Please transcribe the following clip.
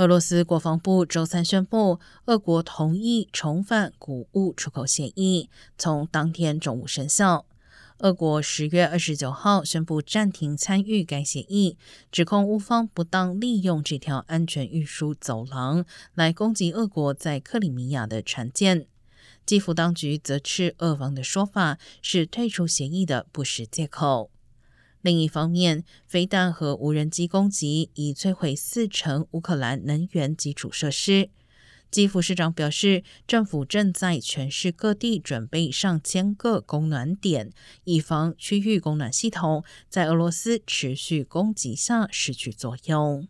俄罗斯国防部周三宣布，俄国同意重返谷物出口协议，从当天中午生效。俄国十月二十九号宣布暂停参与该协议，指控乌方不当利用这条安全运输走廊来攻击俄国在克里米亚的船舰。基辅当局则斥俄方的说法是退出协议的不实借口。另一方面，飞弹和无人机攻击已摧毁四成乌克兰能源基础设施。基辅市长表示，政府正在全市各地准备上千个供暖点，以防区域供暖系统在俄罗斯持续攻击下失去作用。